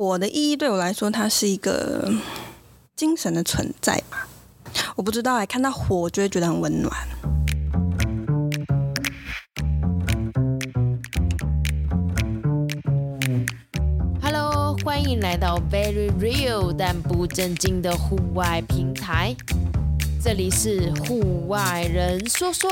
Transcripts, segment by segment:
火的意义对我来说，它是一个精神的存在吧。我不知道，哎，看到火，就会觉得很温暖。Hello，欢迎来到 Very Real 但不正经的户外平台，这里是户外人说说。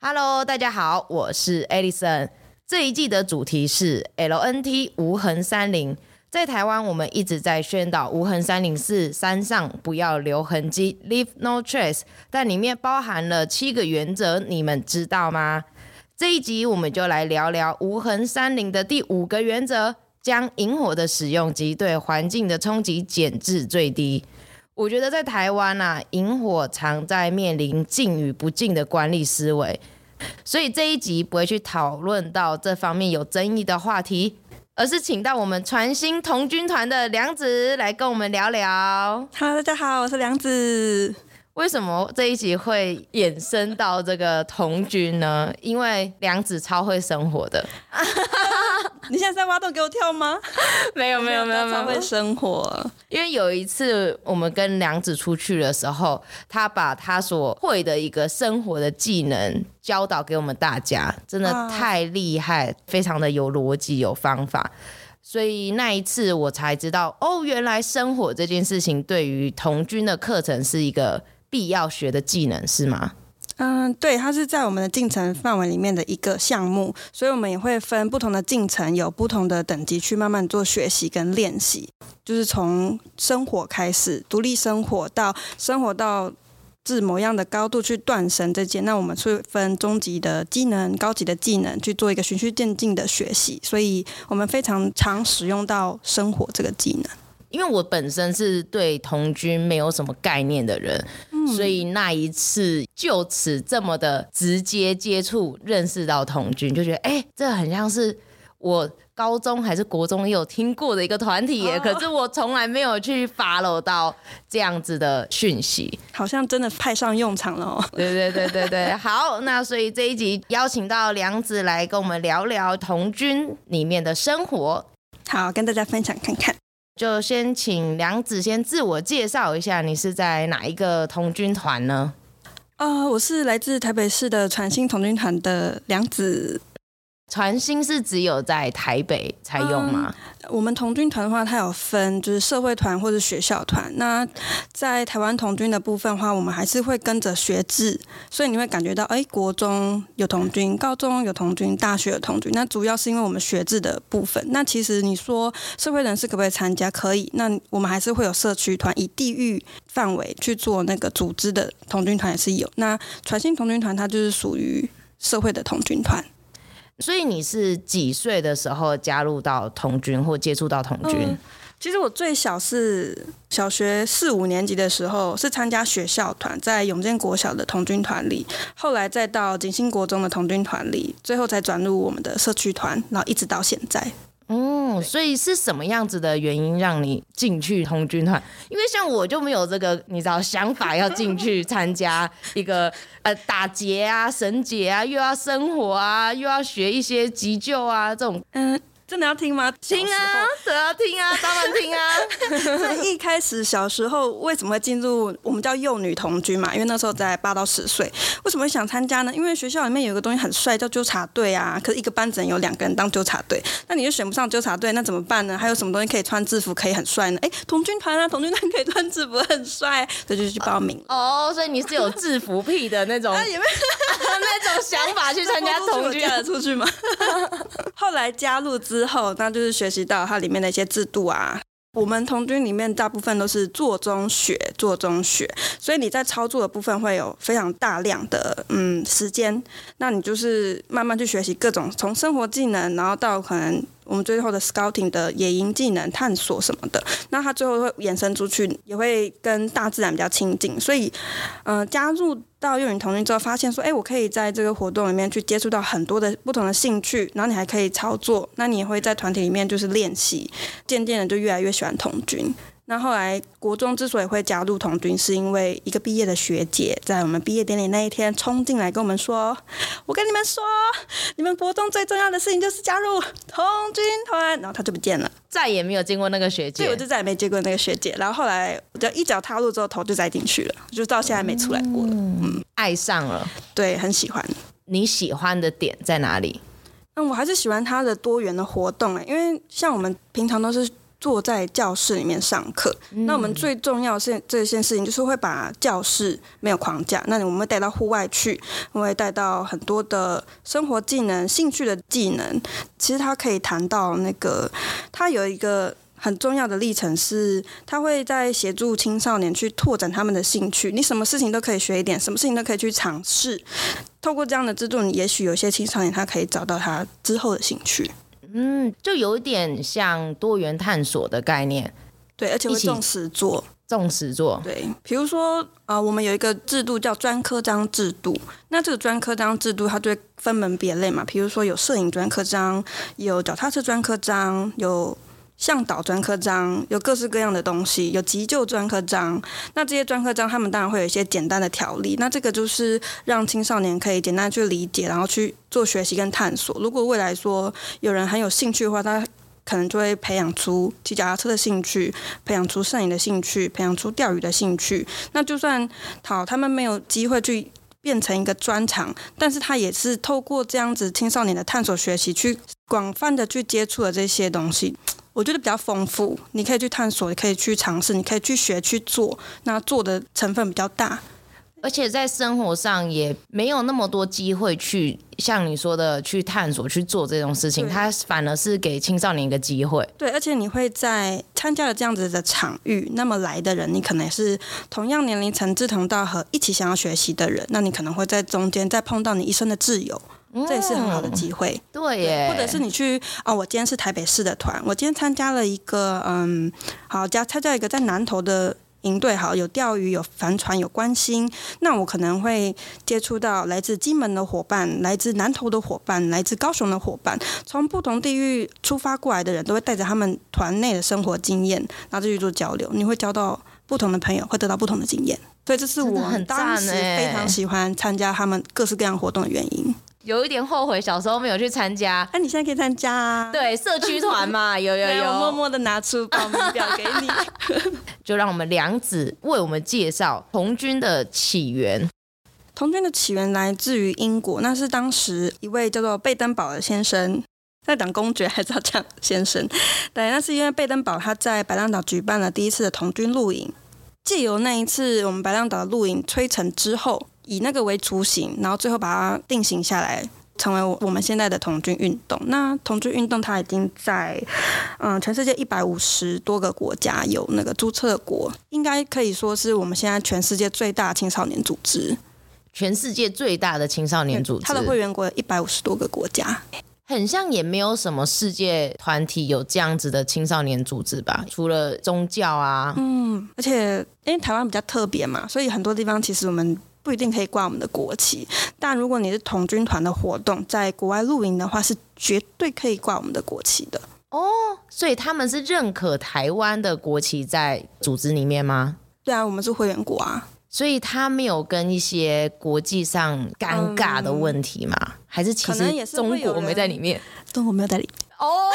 Hello，大家好，我是 Alison。这一季的主题是 LNT 无痕山林。在台湾，我们一直在宣导无痕山林是山上不要留痕迹，Leave No Trace，但里面包含了七个原则，你们知道吗？这一集我们就来聊聊无痕山林的第五个原则，将引火的使用及对环境的冲击减至最低。我觉得在台湾啊，引火常在面临禁与不禁的管理思维。所以这一集不会去讨论到这方面有争议的话题，而是请到我们传心童军团的梁子来跟我们聊聊。Hello，大家好，我是梁子。为什么这一集会衍生到这个童军呢？因为梁子超会生活的。你现在在挖洞给我跳吗？没有没有没有没有，会生活。因为有一次我们跟梁子出去的时候，他把他所会的一个生活的技能教导给我们大家，真的太厉害，非常的有逻辑有方法。所以那一次我才知道，哦，原来生活这件事情对于童军的课程是一个必要学的技能，是吗？嗯，对，它是在我们的进程范围里面的一个项目，所以我们也会分不同的进程，有不同的等级去慢慢做学习跟练习。就是从生活开始，独立生活到生活到至某样的高度去断绳这件，那我们是分中级的技能、高级的技能去做一个循序渐进的学习。所以我们非常常使用到生活这个技能。因为我本身是对童军没有什么概念的人，嗯、所以那一次就此这么的直接接触，认识到童军，就觉得哎、欸，这很像是我高中还是国中也有听过的一个团体耶，哦、可是我从来没有去 follow 到这样子的讯息，好像真的派上用场了哦。对对对对对，好，那所以这一集邀请到梁子来跟我们聊聊童军里面的生活，好，跟大家分享看看。就先请梁子先自我介绍一下，你是在哪一个童军团呢？啊、我是来自台北市的传心童军团的梁子。传新是只有在台北才用吗？嗯，我们童军团的话，它有分就是社会团或者学校团。那在台湾童军的部分的话，我们还是会跟着学制，所以你会感觉到，哎，国中有童军，高中有童军，大学有童军。那主要是因为我们学制的部分。那其实你说社会人士可不可以参加？可以。那我们还是会有社区团，以地域范围去做那个组织的童军团也是有。那传新童军团它就是属于社会的童军团。所以你是几岁的时候加入到童军或接触到童军？其实我最小是小学四五年级的时候，是参加学校团，在永建国小的童军团里，后来再到景兴国中的童军团里，最后才转入我们的社区团，然后一直到现在。哦，所以是什么样子的原因让你进去红军团？因为像我就没有这个，你知道想法要进去参加一个呃打劫啊、绳结啊，又要生活啊，又要学一些急救啊这种，嗯。真的要听吗？听啊，都要听啊，当然听啊。所以一开始小时候为什么会进入我们叫幼女童军嘛？因为那时候在八到十岁，为什么会想参加呢？因为学校里面有个东西很帅，叫纠察队啊。可是一个班只能有两个人当纠察队，那你就选不上纠察队，那怎么办呢？还有什么东西可以穿制服可以很帅呢？哎，童军团啊，童军团可以穿制服很帅，所以就去报名。哦，所以你是有制服癖的那种，有没有那种想法去参加童军的出去吗？后来加入之之后，那就是学习到它里面的一些制度啊。我们童军里面大部分都是做中学，做中学，所以你在操作的部分会有非常大量的嗯时间。那你就是慢慢去学习各种从生活技能，然后到可能。我们最后的 scouting 的野营技能、探索什么的，那他最后会延伸出去，也会跟大自然比较亲近。所以，嗯、加入到幼女童军之后，发现说，哎，我可以在这个活动里面去接触到很多的不同的兴趣，然后你还可以操作，那你也会在团体里面就是练习，渐渐的就越来越喜欢童军。那后来国中之所以会加入童军，是因为一个毕业的学姐在我们毕业典礼那一天冲进来跟我们说：“我跟你们说，你们国中最重要的事情就是加入童军团。”然后她就不见了，再也没有见过那个学姐。对，我就再也没见过那个学姐。然后后来我就一脚踏入之后，头就栽进去了，就到现在没出来过了。嗯，嗯，爱上了，对，很喜欢。你喜欢的点在哪里？嗯，我还是喜欢它的多元的活动哎，因为像我们平常都是。坐在教室里面上课，嗯、那我们最重要是这件事情，就是会把教室没有框架，那我们会带到户外去，我会带到很多的生活技能、兴趣的技能。其实他可以谈到那个，他有一个很重要的历程是，他会在协助青少年去拓展他们的兴趣。你什么事情都可以学一点，什么事情都可以去尝试。透过这样的制度，你也许有些青少年他可以找到他之后的兴趣。嗯，就有一点像多元探索的概念，对，而且会重视做，重视做，对。比如说，呃，我们有一个制度叫专科章制度，那这个专科章制度它就会分门别类嘛，比如说有摄影专科章，有脚踏车专科章，有。向导专科章有各式各样的东西，有急救专科章。那这些专科章，他们当然会有一些简单的条例。那这个就是让青少年可以简单去理解，然后去做学习跟探索。如果未来说有人很有兴趣的话，他可能就会培养出骑脚踏车的兴趣，培养出摄影的兴趣，培养出钓鱼的兴趣。那就算好，他们没有机会去变成一个专长，但是他也是透过这样子青少年的探索学习，去广泛的去接触了这些东西。我觉得比较丰富，你可以去探索，你可以去尝试，你可以去学去做，那做的成分比较大，而且在生活上也没有那么多机会去像你说的去探索去做这种事情，它反而是给青少年一个机会。对，而且你会在参加了这样子的场域，那么来的人，你可能是同样年龄层、志同道合、一起想要学习的人，那你可能会在中间再碰到你一生的挚友。这也是很好的机会，嗯、对耶。或者是你去哦，我今天是台北市的团，我今天参加了一个嗯，好加参加一个在南投的营队，好有钓鱼、有帆船、有关心。那我可能会接触到来自金门的伙伴、来自南投的伙伴、来自高雄的伙伴，从不同地域出发过来的人都会带着他们团内的生活经验，然后去做交流。你会交到不同的朋友，会得到不同的经验。所以这是我当时非常喜欢参加他们各式各样活动的原因。有一点后悔小时候没有去参加，那、啊、你现在可以参加啊。对，社区团嘛，有有有，我默默的拿出报名表给你。就让我们梁子为我们介绍童军的起源。童军的起源来自于英国，那是当时一位叫做贝登堡的先生，在讲公爵还是要讲先生？对，那是因为贝登堡他在白浪岛举办了第一次的童军露营，借由那一次我们白浪岛的露营吹成之后。以那个为雏形，然后最后把它定型下来，成为我们现在的童军运动。那童军运动它已经在嗯全世界一百五十多个国家有那个注册国，应该可以说是我们现在全世界最大青少年组织。全世界最大的青少年组织，它的会员国有一百五十多个国家，很像也没有什么世界团体有这样子的青少年组织吧？除了宗教啊，嗯，而且因为台湾比较特别嘛，所以很多地方其实我们。不一定可以挂我们的国旗，但如果你是童军团的活动，在国外露营的话，是绝对可以挂我们的国旗的哦。所以他们是认可台湾的国旗在组织里面吗？对啊，我们是会员国啊，所以他没有跟一些国际上尴尬的问题吗？嗯、还是其实中国没在里面？中国没有在里面哦。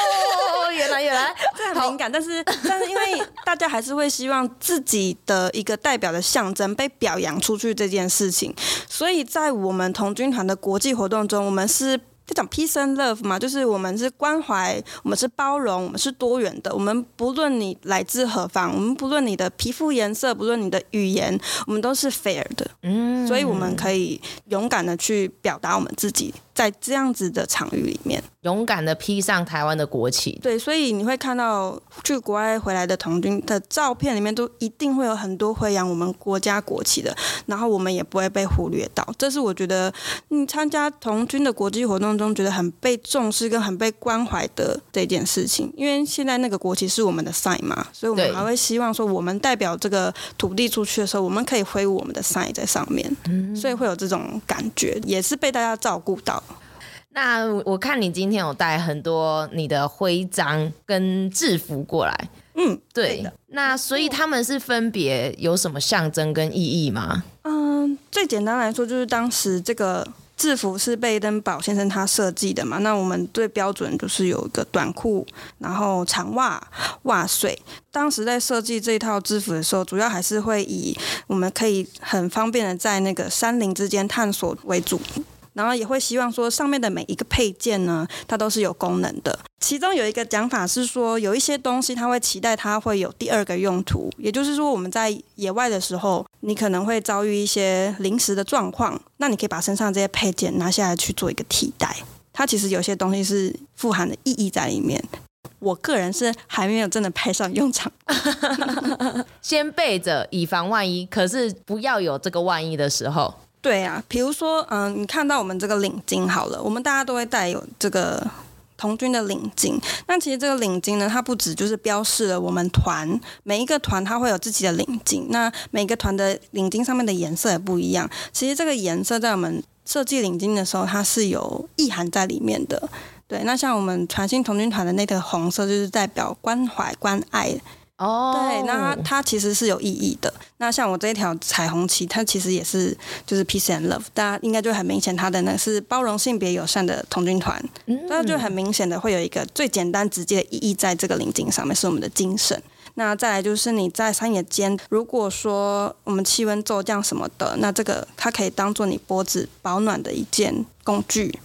原来原来。这很敏感，但是但是因为大家还是会希望自己的一个代表的象征被表扬出去这件事情，所以在我们童军团的国际活动中，我们是这种 peace and love 嘛，就是我们是关怀，我们是包容，我们是多元的，我们不论你来自何方，我们不论你的皮肤颜色，不论你的语言，我们都是 fair 的，嗯，所以我们可以勇敢的去表达我们自己。在这样子的场域里面，勇敢的披上台湾的国旗。对，所以你会看到去国外回来的童军的照片里面，都一定会有很多挥扬我们国家国旗的，然后我们也不会被忽略到。这是我觉得你参加童军的国际活动中，觉得很被重视跟很被关怀的这件事情。因为现在那个国旗是我们的 sign 嘛，所以我们还会希望说，我们代表这个土地出去的时候，我们可以挥舞我们的 sign 在上面，嗯所以会有这种感觉，也是被大家照顾到。那我看你今天有带很多你的徽章跟制服过来，嗯，对。对那所以他们是分别有什么象征跟意义吗？嗯，最简单来说就是当时这个制服是贝登堡先生他设计的嘛。那我们最标准就是有一个短裤，然后长袜、袜穗。当时在设计这套制服的时候，主要还是会以我们可以很方便的在那个山林之间探索为主。然后也会希望说，上面的每一个配件呢，它都是有功能的。其中有一个讲法是说，有一些东西它会期待它会有第二个用途，也就是说，我们在野外的时候，你可能会遭遇一些临时的状况，那你可以把身上这些配件拿下来去做一个替代。它其实有些东西是富含的意义在里面。我个人是还没有真的派上用场，先备着以防万一，可是不要有这个万一的时候。对啊，比如说，嗯，你看到我们这个领巾好了，我们大家都会带有这个童军的领巾。那其实这个领巾呢，它不止就是标示了我们团每一个团它会有自己的领巾，那每个团的领巾上面的颜色也不一样。其实这个颜色在我们设计领巾的时候，它是有意涵在里面的。对，那像我们传信童军团的那个红色，就是代表关怀、关爱。哦，对，那它，它其实是有意义的。那像我这一条彩虹旗，它其实也是就是 peace and love，大家应该就很明显，它的那是包容性别友善的童军团，那、嗯、就很明显的会有一个最简单直接的意义在这个领巾上面，是我们的精神。那再来就是你在山野间，如果说我们气温骤降什么的，那这个它可以当做你脖子保暖的一件工具。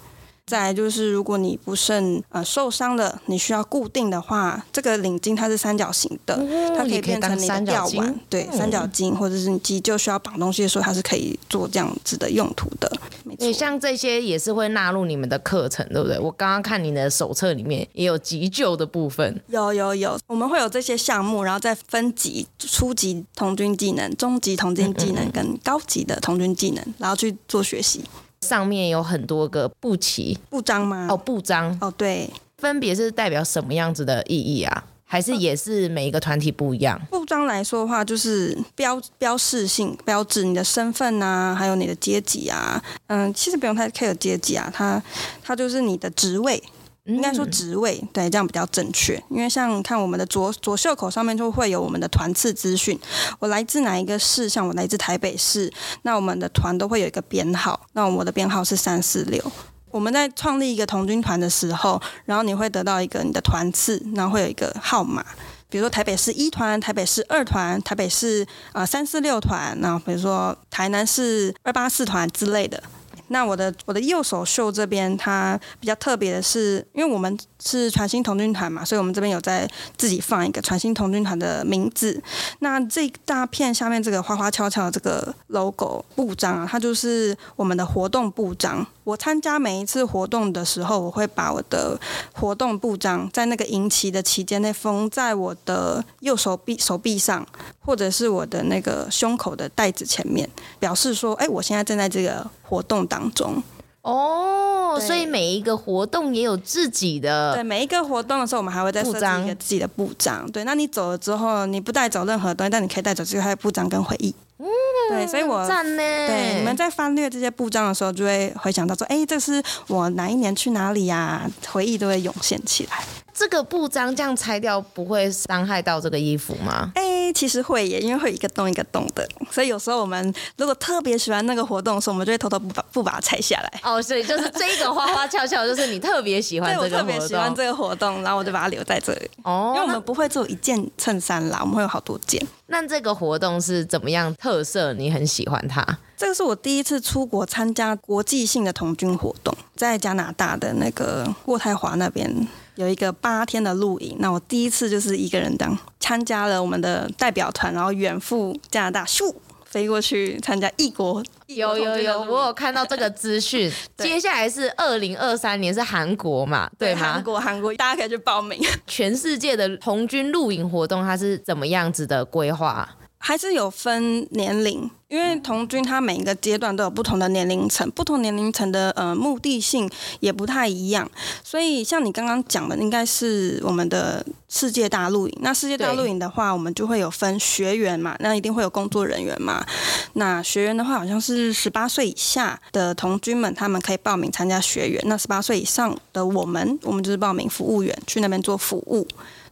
再来就是，如果你不慎呃受伤了，你需要固定的话，这个领巾它是三角形的，嗯、它可以变成你的吊腕，对，三角巾，或者是你急救需要绑东西的时候，它是可以做这样子的用途的。没错，像这些也是会纳入你们的课程，对不对？我刚刚看你的手册里面也有急救的部分，有有有，我们会有这些项目，然后再分级，初级童军技能、中级童军技能跟高级的童军技能，然后去做学习。上面有很多个布旗、布章吗？哦，布章。哦，对，分别是代表什么样子的意义啊？还是也是每一个团体不一样？呃、布章来说的话，就是标标示性、标志你的身份啊，还有你的阶级啊。嗯，其实不用太 care 阶级啊，它它就是你的职位。应该说职位，对，这样比较正确。因为像看我们的左左袖口上面就会有我们的团次资讯，我来自哪一个市，像我来自台北市，那我们的团都会有一个编号，那我的编号是三四六。我们在创立一个童军团的时候，然后你会得到一个你的团次，然后会有一个号码，比如说台北市一团、台北市二团、台北市啊三四六团，然后比如说台南市二八四团之类的。那我的我的右手袖这边，它比较特别的是，因为我们是传心童军团嘛，所以我们这边有在自己放一个传心童军团的名字。那这大片下面这个花花俏俏这个 logo 布章啊，它就是我们的活动布章。我参加每一次活动的时候，我会把我的活动布章在那个营期的期间内缝在我的右手臂手臂上，或者是我的那个胸口的袋子前面，表示说，哎，我现在正在这个活动当中。哦，所以每一个活动也有自己的。对，每一个活动的时候，我们还会再设计一个自己的部长。对，那你走了之后，你不带走任何东西，但你可以带走这个布章跟回忆。嗯，对，所以我赞呢。对，你们在翻阅这些布章的时候，就会回想到说，哎，这是我哪一年去哪里呀？回忆都会涌现起来。这个布章这样拆掉不会伤害到这个衣服吗？哎，其实会耶，因为会一个洞一个洞的，所以有时候我们如果特别喜欢那个活动的时候，我们就会偷偷不把不把它拆下来。哦，所以就是这个花花俏俏，就是你特别喜欢这个活动。对，我特别喜欢这个活动，然后我就把它留在这里。哦，因为我们不会只有一件衬衫啦，我们会有好多件。那这个活动是怎么样特色？你很喜欢它？这个是我第一次出国参加国际性的童军活动，在加拿大的那个渥太华那边。有一个八天的露营，那我第一次就是一个人当参加了我们的代表团，然后远赴加拿大，咻飞过去参加异国。有有有，我有看到这个资讯。接下来是二零二三年是韩国嘛？对吗？韩国韩国，大家可以去报名。全世界的红军露营活动，它是怎么样子的规划？还是有分年龄，因为童军它每一个阶段都有不同的年龄层，不同年龄层的呃目的性也不太一样。所以像你刚刚讲的，应该是我们的世界大露营。那世界大露营的话，我们就会有分学员嘛，那一定会有工作人员嘛。那学员的话，好像是十八岁以下的童军们，他们可以报名参加学员。那十八岁以上的我们，我们就是报名服务员，去那边做服务。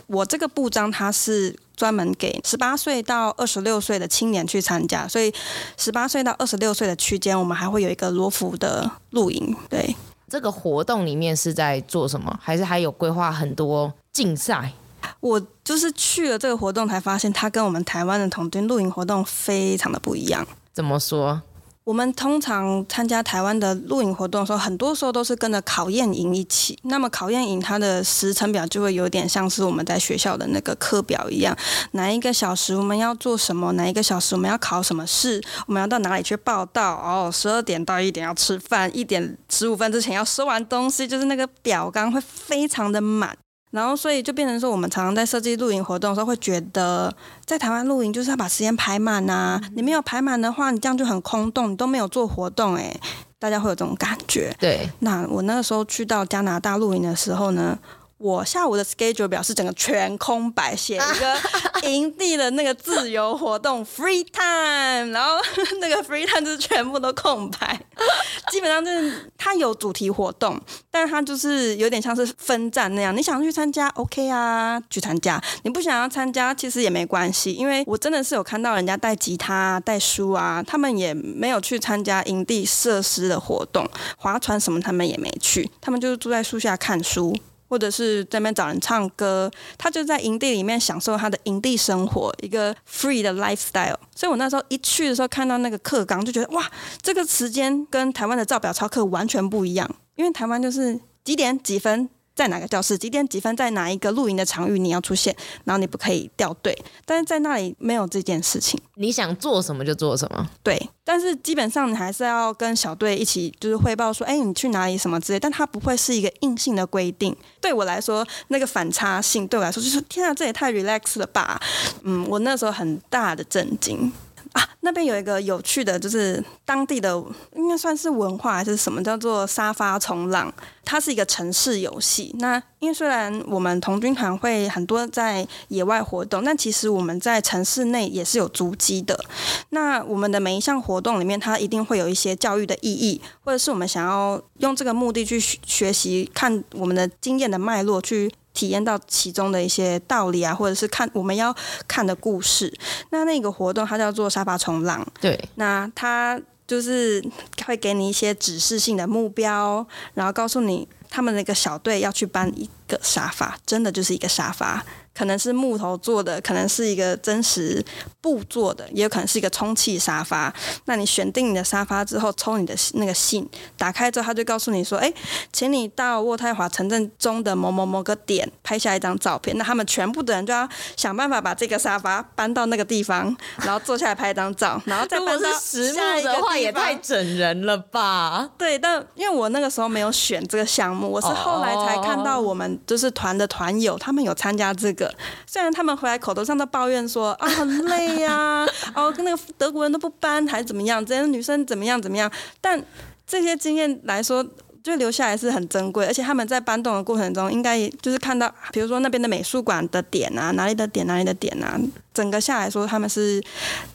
我这个部章它是专门给十八岁到二十六岁的青年去参加，所以十八岁到二十六岁的区间，我们还会有一个罗浮的露营。对，这个活动里面是在做什么？还是还有规划很多竞赛？我就是去了这个活动，才发现它跟我们台湾的童军露营活动非常的不一样。怎么说？我们通常参加台湾的露营活动的时候，很多时候都是跟着考验营一起。那么考验营它的时程表就会有点像是我们在学校的那个课表一样，哪一个小时我们要做什么，哪一个小时我们要考什么试，我们要到哪里去报到。哦，十二点到一点要吃饭，一点十五分之前要收完东西，就是那个表纲会非常的满。然后，所以就变成说，我们常常在设计露营活动的时候，会觉得在台湾露营就是要把时间排满呐、啊。你没有排满的话，你这样就很空洞，你都没有做活动，诶，大家会有这种感觉。对。那我那个时候去到加拿大露营的时候呢，我下午的 schedule 表是整个全空白，写一个营地的那个自由活动 free time，然后那个 free time 就是全部都空白，基本上就是它有主题活动，但是它就是有点像是分站那样，你想去参加 OK 啊，去参加；你不想要参加，其实也没关系，因为我真的是有看到人家带吉他、带书啊，他们也没有去参加营地设施的活动，划船什么他们也没去，他们就是住在树下看书。或者是在那边找人唱歌，他就在营地里面享受他的营地生活，一个 free 的 lifestyle。所以我那时候一去的时候，看到那个课纲，就觉得哇，这个时间跟台湾的照表操课完全不一样，因为台湾就是几点几分。在哪个教室？几点几分？在哪一个露营的场域你要出现？然后你不可以掉队。但是在那里没有这件事情，你想做什么就做什么。对，但是基本上你还是要跟小队一起，就是汇报说，哎，你去哪里什么之类。但它不会是一个硬性的规定。对我来说，那个反差性对我来说就是，天啊，这也太 relax 了吧。嗯，我那时候很大的震惊。啊，那边有一个有趣的，就是当地的应该算是文化还是什么，叫做沙发冲浪。它是一个城市游戏。那因为虽然我们童军团会很多在野外活动，但其实我们在城市内也是有足迹的。那我们的每一项活动里面，它一定会有一些教育的意义，或者是我们想要用这个目的去学习，看我们的经验的脉络去。体验到其中的一些道理啊，或者是看我们要看的故事。那那个活动它叫做沙发冲浪，对。那它就是会给你一些指示性的目标，然后告诉你他们那个小队要去搬一个沙发，真的就是一个沙发。可能是木头做的，可能是一个真实布做的，也有可能是一个充气沙发。那你选定你的沙发之后，抽你的那个信，打开之后，他就告诉你说：“哎，请你到渥太华城镇中的某某某个点拍下一张照片。”那他们全部的人就要想办法把这个沙发搬到那个地方，然后坐下来拍一张照，然后再搬到实木的话，也太整人了吧？对，但因为我那个时候没有选这个项目，我是后来才看到我们就是团的团友，他们有参加这个。虽然他们回来口头上都抱怨说啊很累呀、哦跟那个德国人都不搬还是怎么样，这些女生怎么样怎么样，但这些经验来说，就留下来是很珍贵，而且他们在搬动的过程中，应该就是看到，比如说那边的美术馆的点啊，哪里的点哪里的点啊，整个下来说他们是，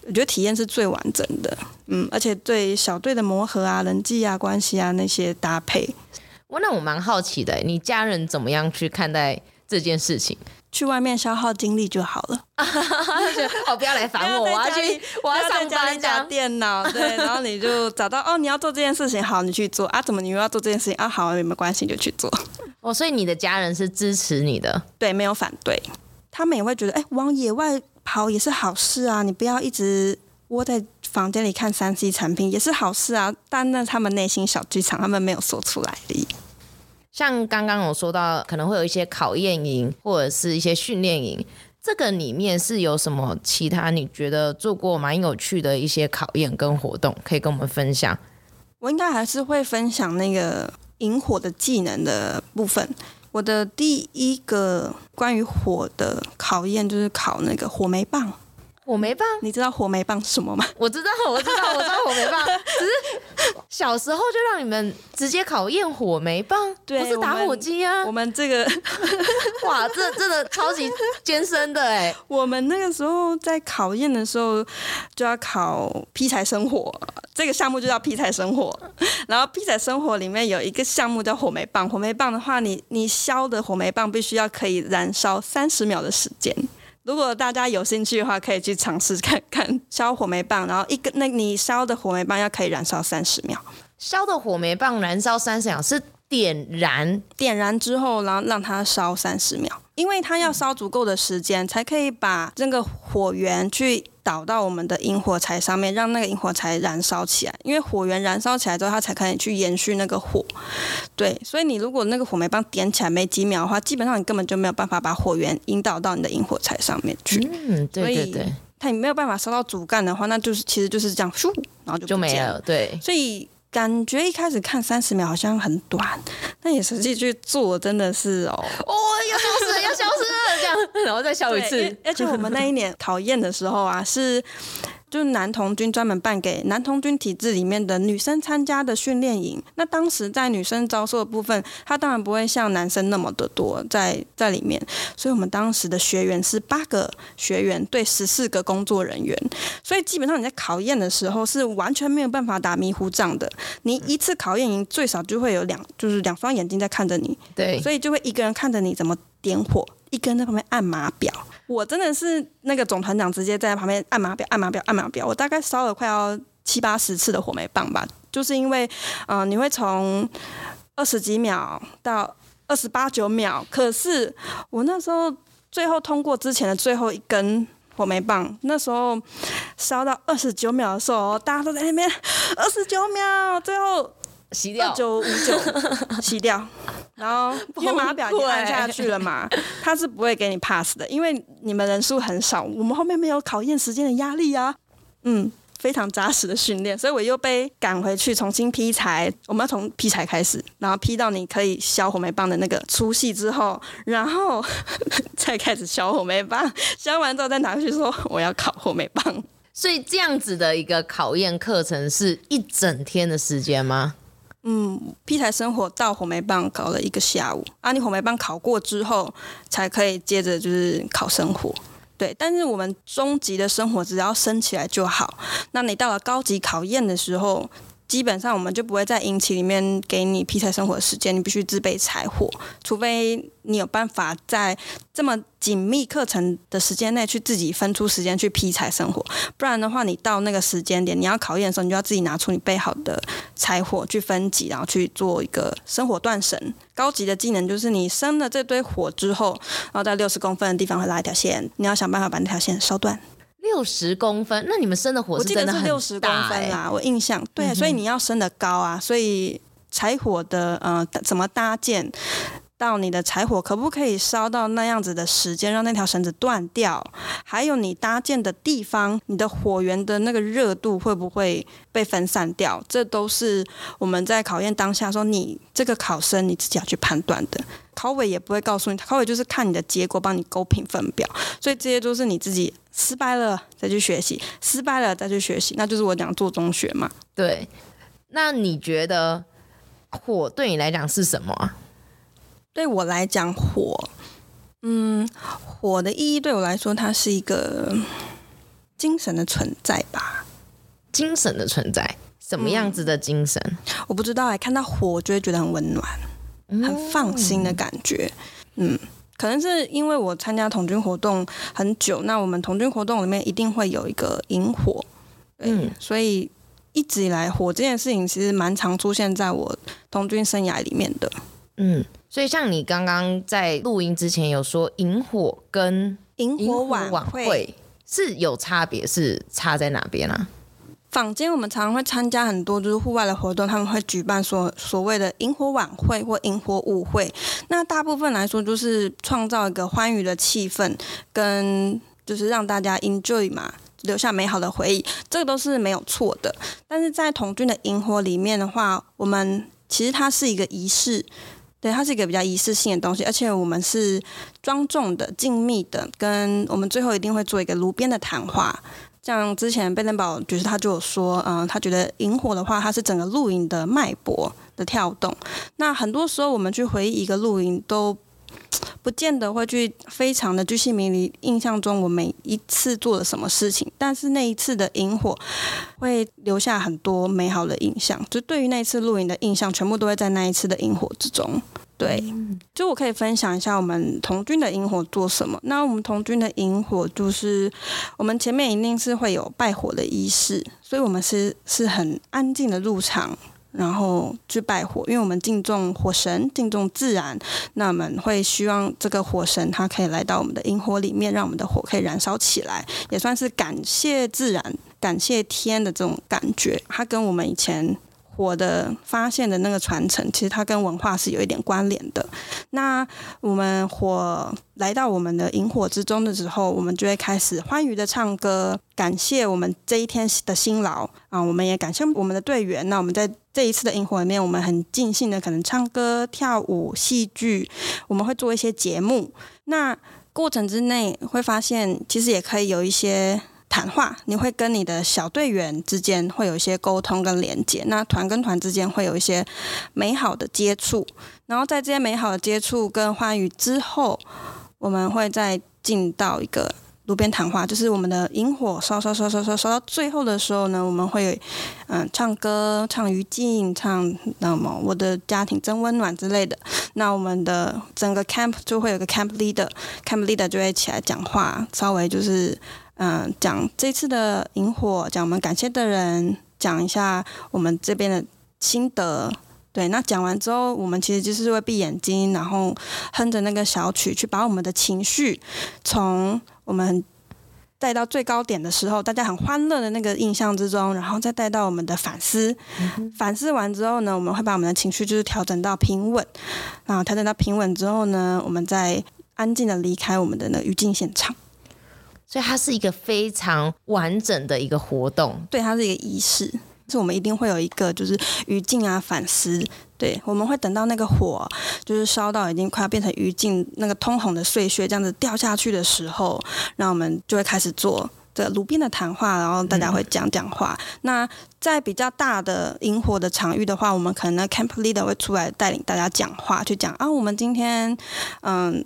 我觉得体验是最完整的，嗯，而且对小队的磨合啊、人际啊、关系啊那些搭配，我那我蛮好奇的，你家人怎么样去看待这件事情？去外面消耗精力就好了。哦，不要来烦我，我要去，我要上班打电脑。对，然后你就找到哦，你要做这件事情，好，你去做啊。怎么你又要做这件事情啊？好，没关系，就去做。哦，所以你的家人是支持你的，对，没有反对。他们也会觉得，哎，往野外跑也是好事啊。你不要一直窝在房间里看三 C 产品，也是好事啊。但那他们内心小剧场，他们没有说出来而已。像刚刚我说到，可能会有一些考验营或者是一些训练营，这个里面是有什么其他你觉得做过蛮有趣的一些考验跟活动，可以跟我们分享？我应该还是会分享那个引火的技能的部分。我的第一个关于火的考验就是考那个火媒棒。火媒棒，你知道火媒棒是什么吗？我知道，我知道，我知道火媒棒。只是小时候就让你们直接考验火媒棒，对，不是打火机啊。我们这个，哇，这真的超级艰深的哎。我们那个时候在考验的时候，就要考劈柴生火，这个项目就叫劈柴生火。然后劈柴生火里面有一个项目叫火媒棒，火媒棒的话，你你削的火媒棒必须要可以燃烧三十秒的时间。如果大家有兴趣的话，可以去尝试看看烧火梅棒，然后一个那你烧的火梅棒要可以燃烧三十秒。烧的火梅棒燃烧三十秒是点燃，点燃之后，然后让它烧三十秒，因为它要烧足够的时间，才可以把这个火源去。导到我们的引火柴上面，让那个引火柴燃烧起来。因为火源燃烧起来之后，它才可以去延续那个火。对，所以你如果那个火媒棒点起来没几秒的话，基本上你根本就没有办法把火源引导到你的引火柴上面去。嗯，对对对。它也没有办法烧到主干的话，那就是其实就是这样，咻，然后就就没了。对，所以感觉一开始看三十秒好像很短，但也实际去做真的是哦，哦，要消失了，要消失了。然后再笑一次，而且我们那一年考验的时候啊，是就是男童军专门办给男童军体制里面的女生参加的训练营。那当时在女生招收的部分，他当然不会像男生那么的多在在里面，所以我们当时的学员是八个学员对十四个工作人员，所以基本上你在考验的时候是完全没有办法打迷糊仗的。你一次考验营最少就会有两，就是两双眼睛在看着你，对，所以就会一个人看着你怎么点火。一个人在旁边按码表，我真的是那个总团长直接在旁边按码表、按码表、按码表。我大概烧了快要七八十次的火媒棒吧，就是因为，嗯、呃，你会从二十几秒到二十八九秒，可是我那时候最后通过之前的最后一根火媒棒，那时候烧到二十九秒的时候，大家都在那边二十九秒，最后洗掉，九五九 洗掉。然后 因为码表已经按下去了嘛，他是不会给你 pass 的，因为你们人数很少，我们后面没有考验时间的压力啊。嗯，非常扎实的训练，所以我又被赶回去重新劈柴。我们要从劈柴开始，然后劈到你可以削火梅棒的那个粗细之后，然后 再开始削火梅棒。削完之后再拿回去说我要烤火梅棒。所以这样子的一个考验课程是一整天的时间吗？嗯，劈柴生火到火媒棒搞了一个下午，啊，你火媒棒烤过之后，才可以接着就是烤生火，对。但是我们中级的生火只要升起来就好，那你到了高级考验的时候。基本上我们就不会在营期里面给你劈柴生火的时间，你必须自备柴火，除非你有办法在这么紧密课程的时间内去自己分出时间去劈柴生火，不然的话，你到那个时间点你要考验的时候，你就要自己拿出你备好的柴火去分级，然后去做一个生火断绳。高级的技能就是你生了这堆火之后，然后在六十公分的地方会拉一条线，你要想办法把那条线烧断。六十公分，那你们生的火是真的很大，欸，六十公分啦，我印象。对，嗯，所以你要生的高啊，所以柴火的呃怎么搭建，到你的柴火可不可以烧到那样子的时间，让那条绳子断掉，还有你搭建的地方，你的火源的那个热度会不会被分散掉，这都是我们在考验当下说你这个考生你自己要去判断的。考委也不会告诉你，考委就是看你的结果，帮你勾评分表，所以这些都是你自己失败了再去学习，失败了再去学习，那就是我讲做中学嘛。对，那你觉得火对你来讲是什么？对我来讲，火，嗯，火的意义对我来说，它是一个精神的存在吧。精神的存在，什么样子的精神？嗯，我不知道哎，看到火我就会觉得很温暖。很放心的感觉，嗯，可能是因为我参加童军活动很久，那我们童军活动里面一定会有一个萤火，嗯，所以一直以来火这件事情其实蛮常出现在我童军生涯里面的，嗯，所以像你刚刚在录音之前有说萤火跟萤火晚会是有差别，是差在哪边啊？坊间我们常常会参加很多就是户外的活动，他们会举办所所谓的萤火晚会或萤火舞会。那大部分来说就是创造一个欢愉的气氛，跟就是让大家 enjoy 嘛，留下美好的回忆，这个都是没有错的。但是在童军的萤火里面的话，我们其实它是一个仪式。对，它是一个比较仪式性的东西，而且我们是庄重的、静谧的，跟我们最后一定会做一个炉边的谈话。像之前贝登堡就是他就有说，嗯，他觉得萤火的话，它是整个露营的脉搏的跳动。那很多时候我们去回忆一个露营，都不见得会去非常的巨细靡遗印象中我每一次做了什么事情，但是那一次的萤火会留下很多美好的印象。就对于那一次露营的印象，全部都会在那一次的萤火之中。对，就我可以分享一下我们童军的萤火做什么。那我们童军的萤火就是，我们前面一定是会有拜火的仪式，所以我们是是很安静的入场，然后去拜火，因为我们敬重火神，敬重自然。那我们会希望这个火神它可以来到我们的营火里面，让我们的火可以燃烧起来，也算是感谢自然、感谢天的这种感觉。它跟我们以前。我的发现的那个传承，其实它跟文化是有一点关联的。那我们火来到我们的萤火之中的时候，我们就会开始欢愉的唱歌，感谢我们这一天的辛劳啊！我们也感谢我们的队员。那我们在这一次的萤火里面，我们很尽兴的可能唱歌、跳舞、戏剧，我们会做一些节目。那过程之内会发现，其实也可以有一些。谈话，你会跟你的小队员之间会有一些沟通跟连接，那团跟团之间会有一些美好的接触，然后在这些美好的接触跟欢愉之后，我们会再进到一个炉边谈话，就是我们的萤火烧烧烧烧烧烧到最后的时候呢，我们会嗯唱歌唱余静唱那么我的家庭真温暖之类的，那我们的整个 camp 就会有个 camp leader，camp leader 就会起来讲话，稍微就是。嗯，讲这次的萤火，讲我们感谢的人，讲一下我们这边的心得。对，那讲完之后，我们其实就是会闭眼睛，然后哼着那个小曲，去把我们的情绪从我们带到最高点的时候，大家很欢乐的那个印象之中，然后再带到我们的反思。嗯、反思完之后呢，我们会把我们的情绪就是调整到平稳，然后调整到平稳之后呢，我们再安静的离开我们的那个语境现场。所以它是一个非常完整的一个活动，对，它是一个仪式。是我们一定会有一个就是余烬啊反思，对，我们会等到那个火就是烧到已经快要变成余烬，那个通红的碎屑这样子掉下去的时候，那我们就会开始做这炉边的谈话，然后大家会讲讲话。那在比较大的营火的场域的话，我们可能 camp leader 会出来带领大家讲话，去讲啊，我们今天嗯，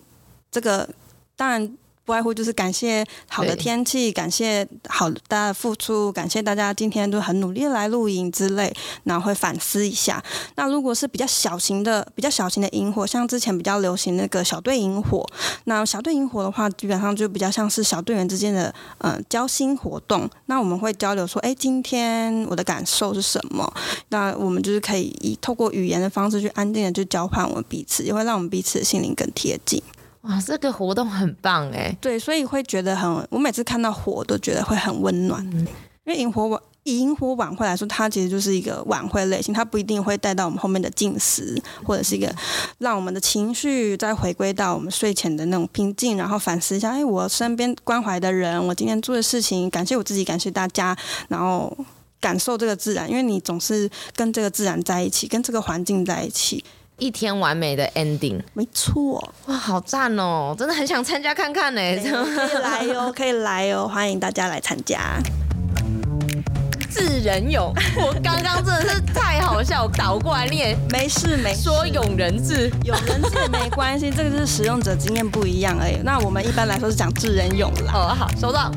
这个当然。不外乎就是感谢好的天气，感谢好大家的付出，感谢大家今天都很努力来露营之类，然后会反思一下。那如果是比较小型的、比较小型的萤火，像之前比较流行那个小队萤火，那小队萤火的话，基本上就比较像是小队员之间的呃交心活动。那我们会交流说，哎，今天我的感受是什么？那我们就是可以以透过语言的方式去安定的去交换我们彼此，也会让我们彼此的心灵更贴近。哇，这个活动很棒哎！对，所以会觉得很，我每次看到火都觉得会很温暖。嗯、因为萤火晚，以营火晚会来说，它其实就是一个晚会类型，它不一定会带到我们后面的进食，或者是一个让我们的情绪再回归到我们睡前的那种平静，然后反思一下，哎，我身边关怀的人，我今天做的事情，感谢我自己，感谢大家，然后感受这个自然，因为你总是跟这个自然在一起，跟这个环境在一起。一天完美的 ending，没错，哇，好赞哦！真的很想参加看看呢，可以来哟，可以来 哟，欢迎大家来参加。智人勇，我刚刚真的是太好笑，倒过来念，没事没事，说勇人智，勇人智没关系，这个是使用者经验不一样而已。那我们一般来说是讲智人勇啦。哦，好，收到。